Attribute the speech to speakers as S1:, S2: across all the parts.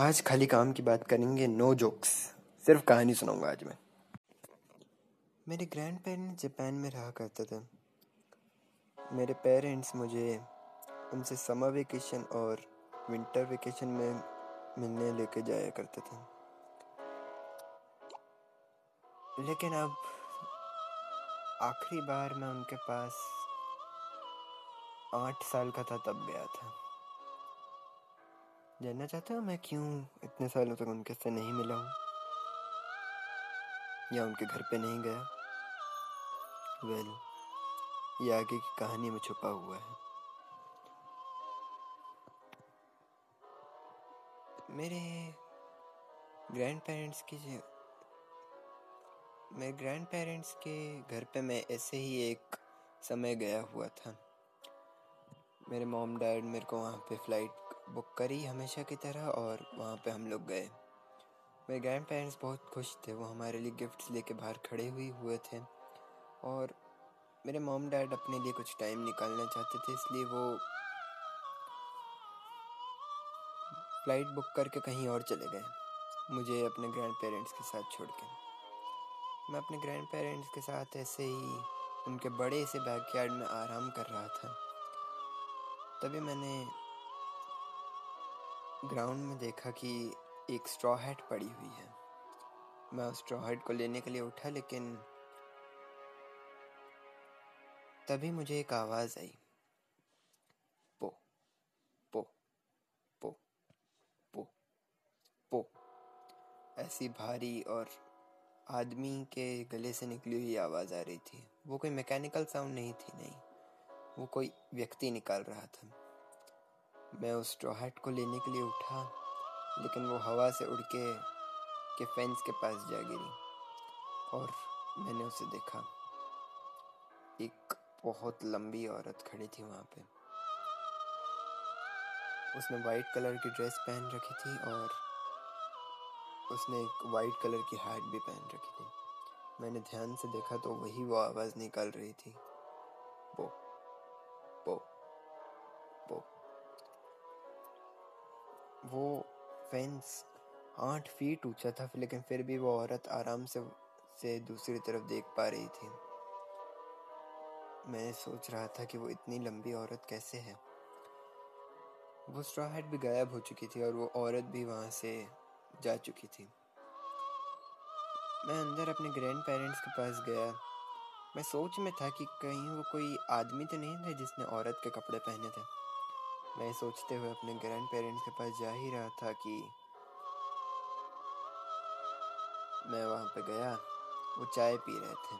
S1: आज खाली काम की बात करेंगे नो जोक्स सिर्फ़ कहानी सुनाऊँगा आज मैं। मेरे ग्रैंड पेरेंट्स जापान में रहा करते थे। मेरे पेरेंट्स मुझे उनसे समर वेकेशन और विंटर वेकेशन में मिलने लेके जाया करते थे। लेकिन अब आखिरी बार मैं उनके पास आठ साल का था, तब गया था। जानना चाहते हो मैं क्यों इतने सालों तक उनके से नहीं मिला हूँ? या उनके घर पे नहीं गया? वेल ये आगे की कहानी में छुपा हुआ है। मेरे ग्रैंड पेरेंट्स की मेरे ग्रैंड पेरेंट्स के घर पे मैं ऐसे ही एक समय गया हुआ था। मेरे मॉम डैड मेरे को वहाँ पे फ़्लाइट बुक करी हमेशा की तरह और वहाँ पे हम लोग गए। मेरे ग्रैंड पेरेंट्स बहुत खुश थे, वो हमारे लिए गिफ्ट्स लेके बाहर खड़े हुए हुए थे। और मेरे मॉम डैड अपने लिए कुछ टाइम निकालना चाहते थे, इसलिए वो फ़्लाइट बुक करके कहीं और चले गए, मुझे अपने ग्रैंड पेरेंट्स के साथ छोड़ के। मैं अपने ग्रैंड पेरेंट्स के साथ ऐसे ही उनके बड़े से बैकयार्ड में आराम कर रहा था। तभी मैंने ग्राउंड में देखा कि एक स्ट्रॉ हैट पड़ी हुई है। मैं उस स्ट्रॉ हैट को लेने के लिए उठा, लेकिन तभी मुझे एक आवाज़ आई। पो पो पो पो पो। ऐसी भारी और आदमी के गले से निकली हुई आवाज़ आ रही थी। वो कोई मैकेनिकल साउंड नहीं थी, नहीं। वो कोई व्यक्ति निकाल रहा था। मैं उस स्ट्रॉहैट को लेने के लिए उठा, लेकिन वो हवा से उड़ के के फेंस के पास जा गिरी और मैंने उसे देखा। एक बहुत लंबी औरत खड़ी थी वहाँ पे। उसने वाइट कलर की ड्रेस पहन रखी थी और उसने एक वाइट कलर की हैट भी पहन रखी थी। मैंने ध्यान से देखा तो वही वो आवाज़ निकल रही थी। वो वो फेंस आठ फीट ऊँचा था, लेकिन फिर भी वो औरत आराम से से दूसरी तरफ़ देख पा रही थी। मैं सोच रहा था कि वो इतनी लंबी औरत कैसे है। वो स्ट्रॉ हेड भी गायब हो चुकी थी और वो औरत भी वहाँ से जा चुकी थी। मैं अंदर अपने ग्रैंड पेरेंट्स के पास गया। मैं सोच में था कि कहीं वो कोई आदमी तो नहीं था जिसने औरत के कपड़े पहने थे। मैं सोचते हुए अपने ग्रैंड पेरेंट्स के पास जा ही रहा था कि मैं वहाँ पे गया, वो चाय पी रहे थे।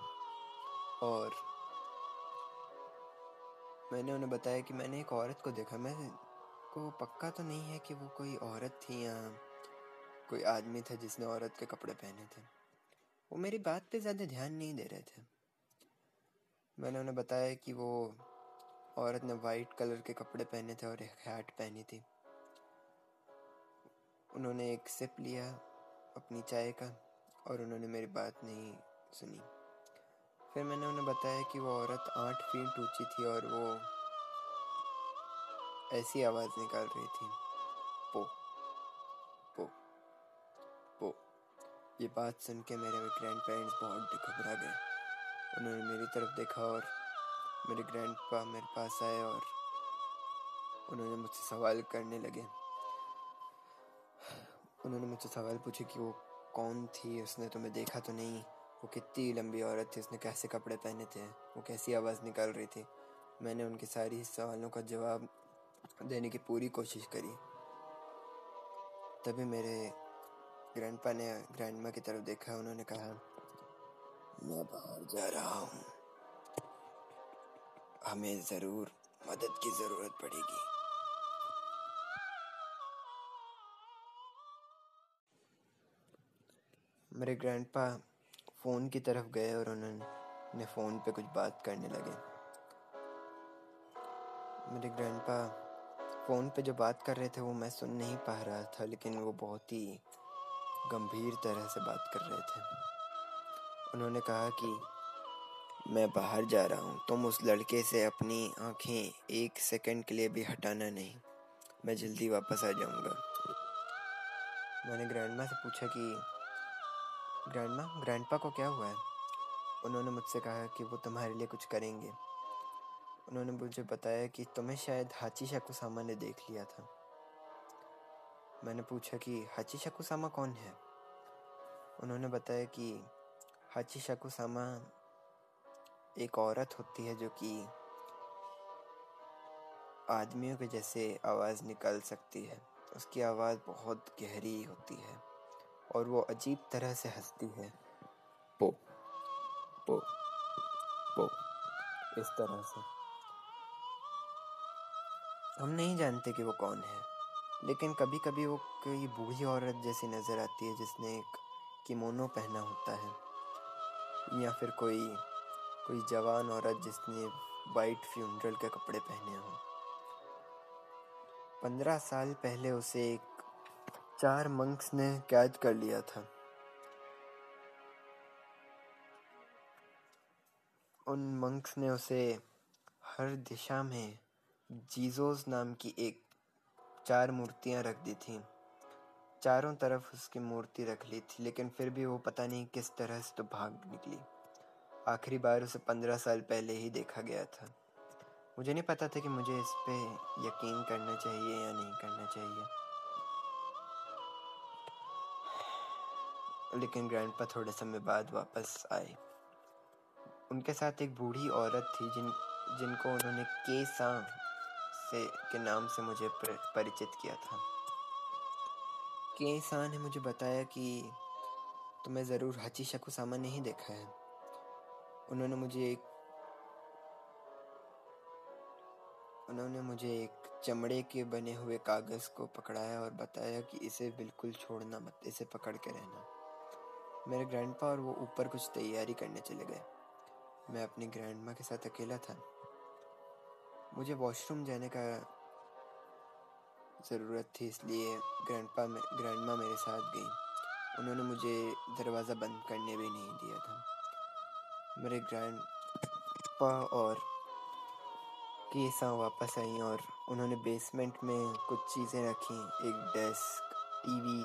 S1: और मैंने उन्हें बताया कि मैंने एक औरत को देखा। मैं को पक्का तो नहीं है कि वो कोई औरत थी या कोई आदमी था जिसने औरत के कपड़े पहने थे। वो मेरी बात पे ज़्यादा ध्यान नहीं दे रहे थे। मैंने उन्हें बताया कि वो औरत ने वाइट कलर के कपड़े पहने थे और एक हैट पहनी थी। उन्होंने एक सिप लिया अपनी चाय का और उन्होंने मेरी बात नहीं सुनी। फिर मैंने उन्हें बताया कि वो औरत आठ फीट ऊँची थी और वो ऐसी आवाज़ निकाल रही थी, पो पो पो। ये बात सुन के मेरे ग्रैंड पेरेंट्स बहुत घबरा गए। उन्होंने मेरी तरफ़ देखा और मेरे ग्रैंड पा मेरे पास आए और उन्होंने मुझसे सवाल करने लगे। उन्होंने मुझसे सवाल पूछे कि वो कौन थी? उसने तुम्हें देखा तो नहीं? वो कितनी लंबी औरत थी? उसने कैसे कपड़े पहने थे? वो कैसी आवाज़ निकाल रही थी? मैंने उनके सारी सवालों का जवाब देने की पूरी कोशिश करी। तभी मेरे ग्रैंडपा ने ग्रैंडमा की तरफ़ देखा। उन्होंने कहा, मैं बाहर जा रहा हूँ। हमें ज़रूर मदद की ज़रूरत पड़ेगी। मेरे ग्रैंडपा फ़ोन की तरफ़ गए और उन्होंने फ़ोन पे कुछ बात करने लगे। मेरे ग्रैंडपा फ़ोन पे जो बात कर रहे थे वो मैं सुन नहीं पा रहा था, लेकिन वो बहुत ही गंभीर तरह से बात कर रहे थे। उन्होंने कहा कि मैं बाहर जा रहा हूँ। तुम उस लड़के से अपनी आँखें एक सेकंड के लिए भी हटाना नहीं। मैं जल्दी वापस आ जाऊँगा। मैंने ग्रैंडमा से पूछा कि ग्रैंडमा ग्रैंडपा को क्या हुआ है? उन्होंने मुझसे कहा कि वो तुम्हारे लिए कुछ करेंगे। उन्होंने मुझे बताया कि तुम्हें शायद हाची सामा ने देख लिया था। मैंने पूछा कि हाची सामा कौन है? उन्होंने बताया कि हाची सामा एक औरत होती है जो कि आदमियों के जैसे आवाज़ निकाल सकती है। उसकी आवाज़ बहुत गहरी होती है और वो अजीब तरह से हंसती है। पो पो पो इस तरह से। हम नहीं जानते कि वो कौन है लेकिन कभी कभी वो कोई बूढ़ी औरत जैसी नज़र आती है जिसने एक किमोनो पहना होता है या फिर कोई कोई जवान औरत जिसने वाइट फ्यूनरल के कपड़े पहने हों। पंद्रह साल पहले उसे एक चार मंक्स ने कैद कर लिया था। उन मंक्स ने उसे हर दिशा में जीजोस नाम की एक चार मूर्तियाँ रख दी थी। चारों तरफ़ उसकी मूर्ति रख ली थी, लेकिन फिर भी वो पता नहीं किस तरह से तो भाग निकली। आखिरी बार उसे पंद्रह साल पहले ही देखा गया था। मुझे नहीं पता था कि मुझे इस पे यकीन करना चाहिए या नहीं करना चाहिए। लेकिन ग्रैंडपा थोड़े समय बाद वापस आए उनके साथ एक बूढ़ी औरत थी जिन, जिनको उन्होंने के सा से, के नाम से मुझे परिचित किया था। के सा ने मुझे बताया कि तुम्हें ज़रूर हची शकु सामा नहीं देखा है। उन्होंने मुझे एक, उन्होंने मुझे एक चमड़े के बने हुए कागज़ को पकड़ाया और बताया कि इसे बिल्कुल छोड़ना मत, इसे पकड़ के रहना। मेरे ग्रैंडपा और वो ऊपर कुछ तैयारी करने चले गए। मैं अपनी ग्रैंडमा के साथ अकेला था। मुझे वॉशरूम जाने का ज़रूरत थी, इसलिए ग्रैंडपा में ग्रैंडमा मेरे साथ गई। उन्होंने मुझे दरवाज़ा बंद करने भी नहीं दिया था। मेरे ग्रैंड पा और केसा वापस आई और उन्होंने बेसमेंट में कुछ चीज़ें रखी। एक डेस्क टीवी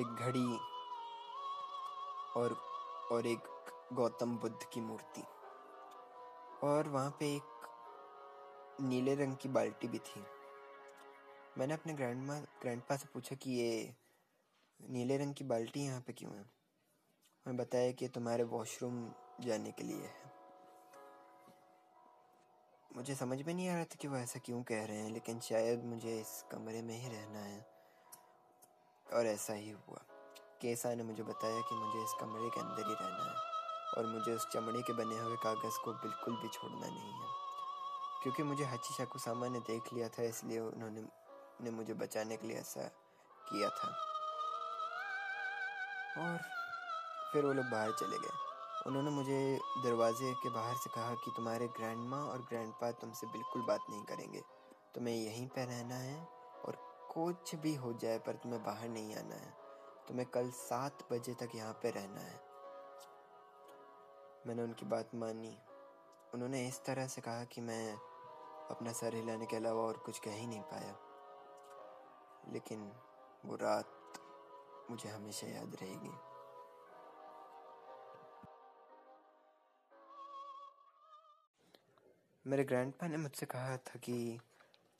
S1: एक घड़ी और और एक गौतम बुद्ध की मूर्ति। और वहाँ पे एक नीले रंग की बाल्टी भी थी। मैंने अपने ग्रैंड ग्रैंडपा से पूछा कि ये नीले रंग की बाल्टी यहाँ पे क्यों है? मैं बताया कि तुम्हारे वॉशरूम जाने के लिए है। मुझे समझ में नहीं आ रहा था कि वो ऐसा क्यों कह रहे हैं, लेकिन शायद मुझे इस कमरे में ही रहना है। और ऐसा ही हुआ। केसा ने मुझे बताया कि मुझे इस कमरे के अंदर ही रहना है, और मुझे उस चमड़े के बने हुए कागज़ को बिल्कुल भी छोड़ना नहीं है। क्योंकि मुझे हची शाकू सामा ने देख लिया था, इसलिए उन्होंने, ने मुझे बचाने के लिए ऐसा किया था। और फिर वो लोग बाहर चले गए। उन्होंने मुझे दरवाजे के बाहर से कहा कि तुम्हारे ग्रैंड माँ और ग्रैंड तुमसे बिल्कुल बात नहीं करेंगे। तुम्हें यहीं पर रहना है और कुछ भी हो जाए पर तुम्हें बाहर नहीं आना है। तुम्हें कल सात बजे तक यहाँ पर रहना है। मैंने उनकी बात मानी। उन्होंने इस तरह से कहा कि मैं अपना सर हिलाने के अलावा और कुछ कह ही नहीं पाया। लेकिन वो रात मुझे हमेशा याद रहेगी। मेरे ग्रैंडपा ने मुझसे कहा था कि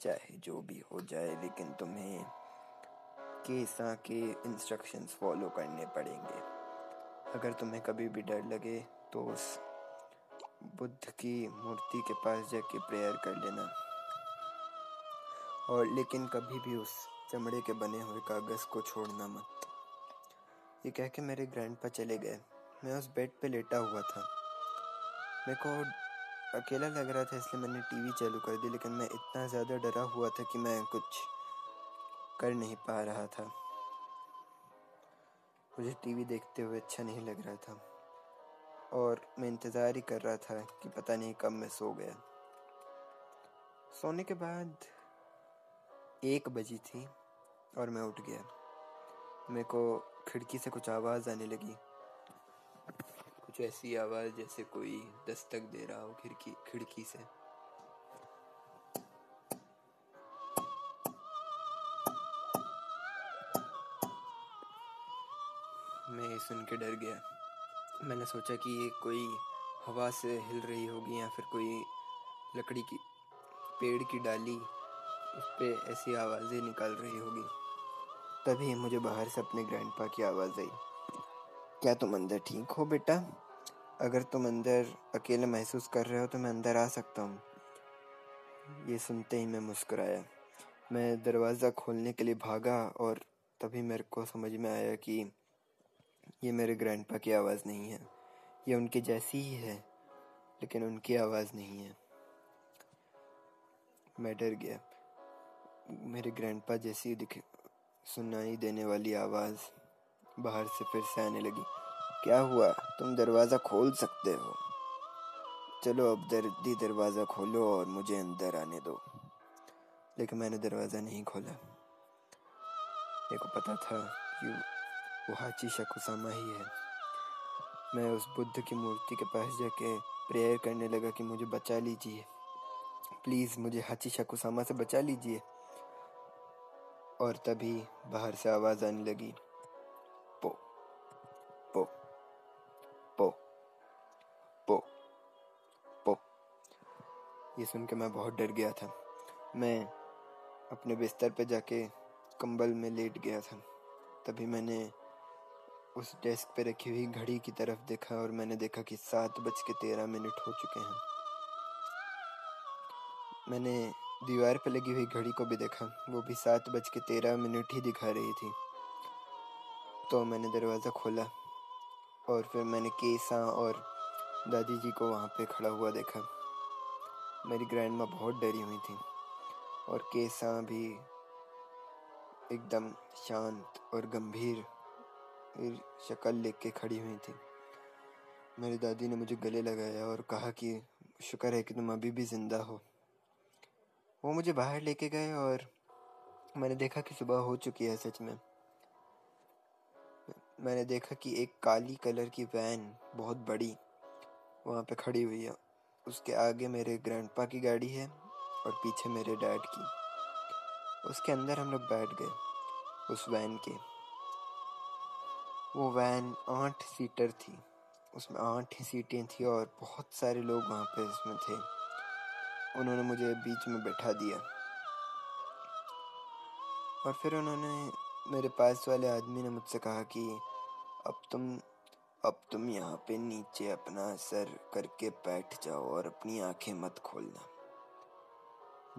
S1: चाहे जो भी हो जाए, लेकिन तुम्हें केसा के इंस्ट्रक्शंस फॉलो करने पड़ेंगे। अगर तुम्हें कभी भी डर लगे तो उस बुद्ध की मूर्ति के पास जाके प्रेयर कर लेना। और लेकिन कभी भी उस चमड़े के बने हुए कागज़ को छोड़ना मत। ये कह के मेरे ग्रैंड पर चले गए। मैं उस बेड पे लेटा हुआ था। मेरे को अकेला लग रहा था इसलिए मैंने टीवी चालू कर दी, लेकिन मैं इतना ज़्यादा डरा हुआ था कि मैं कुछ कर नहीं पा रहा था। मुझे टीवी देखते हुए अच्छा नहीं लग रहा था और मैं इंतज़ार ही कर रहा था कि पता नहीं कब मैं सो गया। सोने के बाद एक बजी थी और मैं उठ गया। मेरे को खिड़की से कुछ आवाज़ आने लगी। कुछ ऐसी आवाज़ जैसे कोई दस्तक दे रहा हो खिड़की खिड़की से। मैं सुन के डर गया। मैंने सोचा कि ये कोई हवा से हिल रही होगी या फिर कोई लकड़ी की, पेड़ की डाली, उस पर ऐसी आवाज़ें निकाल रही होगी। तभी मुझे बाहर से अपने ग्रैंडपा की आवाज़ आई। क्या तुम अंदर ठीक हो बेटा? अगर तुम अंदर अकेले महसूस कर रहे हो तो मैं अंदर आ सकता हूँ। ये सुनते ही मैं मुस्कुराया। मैं दरवाज़ा खोलने के लिए भागा और तभी मेरे को समझ में आया कि ये मेरे ग्रैंडपा की आवाज़ नहीं है। ये उनकी जैसी ही है, लेकिन उनकी आवाज़ नहीं है। मैं डर गया। मेरे ग्रैंडपा जैसी दिख सुनाई देने वाली आवाज़ बाहर से फिर से आने लगी। क्या हुआ? तुम दरवाज़ा खोल सकते हो। चलो अब दर्दी दरवाज़ा खोलो और मुझे अंदर आने दो। लेकिन मैंने दरवाज़ा नहीं खोला। मेरे को पता था कि वो हाची शकुसामा ही है। मैं उस बुद्ध की मूर्ति के पास जाके प्रेयर करने लगा कि मुझे बचा लीजिए। प्लीज़, मुझे हाची शकुसामा से बचा लीजिए। और तभी बाहर से आवाज़ आने लगी। ये सुन के मैं बहुत डर गया था। मैं अपने बिस्तर पर जाके कंबल में लेट गया था। तभी मैंने उस डेस्क पे रखी हुई घड़ी की तरफ़ देखा और मैंने देखा कि सात बज के तेरह मिनट हो चुके हैं। मैंने दीवार पर लगी हुई घड़ी को भी देखा। वो भी सात बज के तेरह मिनट ही दिखा रही थी। तो मैंने दरवाज़ा खोला और फिर मैंने केसा और दादी जी को वहाँ पे खड़ा हुआ देखा। मेरी ग्रैंड माँ बहुत डरी हुई थी और केसा भी एकदम शांत और गंभीर शक्ल लेके खड़ी हुई थी। मेरी दादी ने मुझे गले लगाया और कहा कि, शुक्र है कि तुम अभी भी ज़िंदा हो। वो मुझे बाहर लेके गए और मैंने देखा कि सुबह हो चुकी है सच में। मैंने देखा कि एक काली कलर की वैन बहुत बड़ी वहाँ पे खड़ी हुई है उसके आगे मेरे ग्रैंडपा की गाड़ी है और पीछे मेरे डैड की। उसके अंदर हम लोग बैठ गए उस वैन के। वो वैन आठ सीटर थी। उसमें आठ ही सीटें थी और बहुत सारे लोग वहाँ पे इसमें थे। उन्होंने मुझे बीच में बैठा दिया। और फिर उन्होंने मेरे पास वाले आदमी ने मुझसे कहा कि, अब तुम अब तुम यहाँ पे नीचे अपना सर करके बैठ जाओ और अपनी आँखें मत खोलना।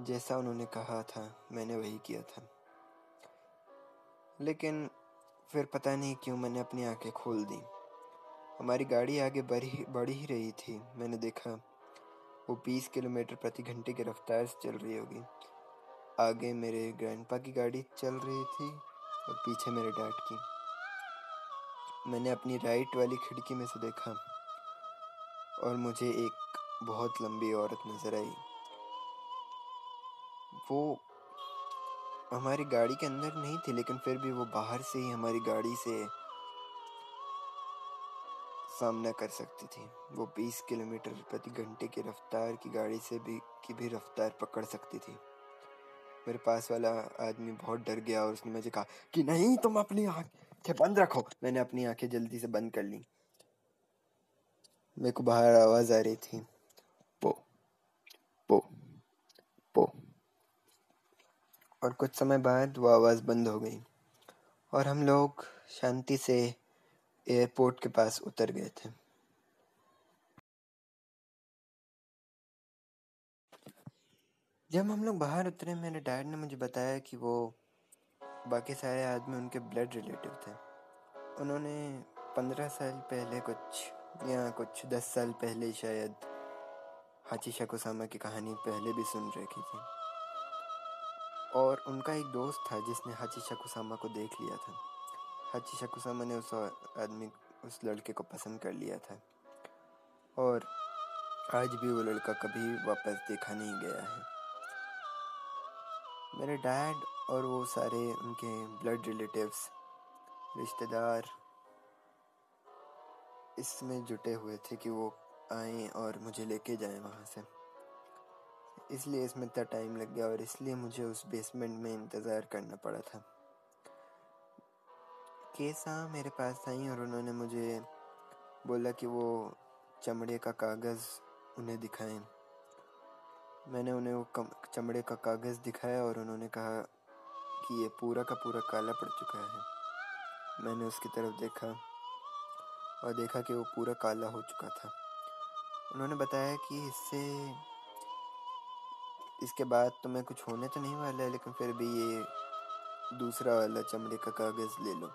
S1: जैसा उन्होंने कहा था, मैंने वही किया था। लेकिन फिर पता नहीं क्यों मैंने अपनी आँखें खोल दी। हमारी गाड़ी आगे बढ़ी, बढ़ ही रही थी। मैंने देखा, वो बीस किलोमीटर प्रति घंटे की रफ्तार से चल रही होगी। आगे मेरे ग्रैंडपा की गाड़ी चल रही थी और पीछे मेरे डैड की। मैंने अपनी राइट वाली खिड़की में से देखा और मुझे एक बहुत लंबी औरत नज़र आई। वो हमारी गाड़ी के अंदर नहीं थी, लेकिन फिर भी वो बाहर से ही हमारी गाड़ी से सामना कर सकती थी। वो 20 किलोमीटर प्रति घंटे की रफ्तार की गाड़ी से भी, की भी रफ्तार पकड़ सकती थी। मेरे पास वाला आदमी बहुत डर गया और उसने मुझे कहा कि नहीं, तुम अपनी आँखें बंद रखो। मैंने अपनी आँखें जल्दी से बंद कर ली। मेरे को बाहर आवाज़ आ रही थी। पो पो पो। और कुछ समय बाद वो आवाज़ बंद हो गई। और हम लोग शांति से एयरपोर्ट के पास उतर गए थे। जब हम लोग बाहर उतरे, मेरे डैड ने मुझे बताया कि वो बाकी सारे आदमी उनके ब्लड रिलेटिव थे। उन्होंने पंद्रह साल पहले कुछ, या कुछ दस साल पहले शायद हाची शाकुसामा की कहानी पहले भी सुन रखी थी। और उनका एक दोस्त था जिसने हाची शकुसामा को देख लिया था। हाची शकुसामा ने उस आदमी, उस लड़के को पसंद कर लिया था। और आज भी वो लड़का कभी वापस देखा नहीं गया है। मेरे डैड और वो सारे उनके ब्लड रिलेटिव्स रिश्तेदार इसमें जुटे हुए थे कि वो आए और मुझे लेके जाएँ वहाँ से। इसलिए इसमें इतना टाइम लग गया और इसलिए मुझे उस बेसमेंट में इंतज़ार करना पड़ा था। केसा मेरे पास आई और उन्होंने मुझे बोला कि वो चमड़े का कागज़ उन्हें दिखाएँ। मैंने उन्हें वो चमड़े का कागज़ दिखाया और उन्होंने कहा कि ये पूरा का पूरा काला पड़ चुका है। मैंने उसकी तरफ़ देखा और देखा कि वो पूरा काला हो चुका था। उन्होंने बताया कि इससे, इसके बाद तो मैं कुछ होने तो नहीं वाला है, लेकिन फिर भी ये दूसरा वाला चमड़े का कागज़ ले लो।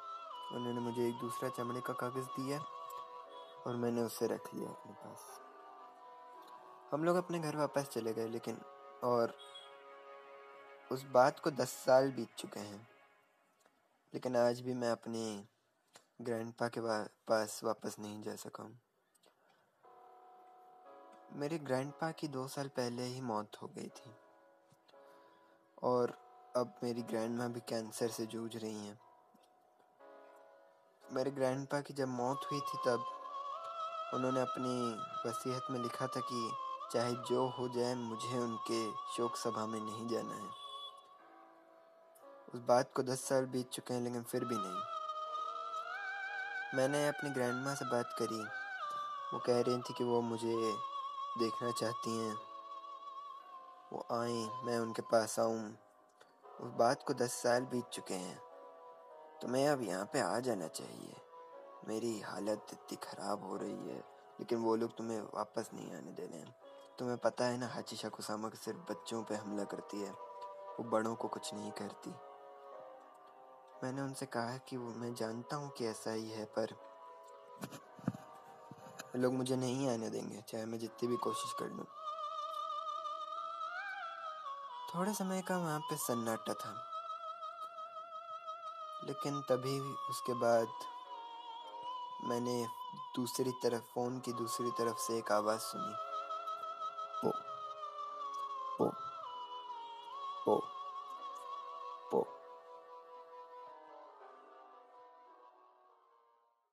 S1: उन्होंने मुझे एक दूसरा चमड़े का कागज़ दिया और मैंने उसे रख लिया अपने पास। हम लोग अपने घर वापस चले गए, लेकिन और उस बात को दस साल बीत चुके हैं। लेकिन आज भी मैं अपने ग्रैंडपा के पास वापस नहीं जा सका हूँ। मेरे ग्रैंडपा की दो साल पहले ही मौत हो गई थी। और अब मेरी ग्रैंड माँ भी कैंसर से जूझ रही हैं। मेरे ग्रैंडपा की जब मौत हुई थी तब उन्होंने अपनी वसीयत में लिखा था कि चाहे जो हो जाए, मुझे उनके शोक सभा में नहीं जाना है। उस बात को दस साल बीत चुके हैं, लेकिन फिर भी नहीं। मैंने अपनी ग्रैंड माँ से बात करी। वो कह रही थी कि वो मुझे देखना चाहती हैं। वो आए मैं उनके पास आऊँ। उस बात को दस साल बीत चुके हैं। तो मैं अब यहाँ पे आ जाना चाहिए। मेरी हालत इतनी ख़राब हो रही है, लेकिन वो लोग तुम्हें वापस नहीं आने दे रहे हैं तुम्हें पता है ना, हाचिशा कुसामा सिर्फ़ बच्चों पे हमला करती है। वो बड़ों को कुछ नहीं करती। मैंने उनसे कहा कि वो, मैं जानता हूँ कि ऐसा ही है, पर लोग मुझे नहीं आने देंगे, चाहे मैं जितनी भी कोशिश कर लूँ। थोड़े समय का वहाँ पे सन्नाटा था। लेकिन तभी उसके बाद मैंने दूसरी तरफ़, फ़ोन की दूसरी तरफ़ से एक आवाज़ सुनी।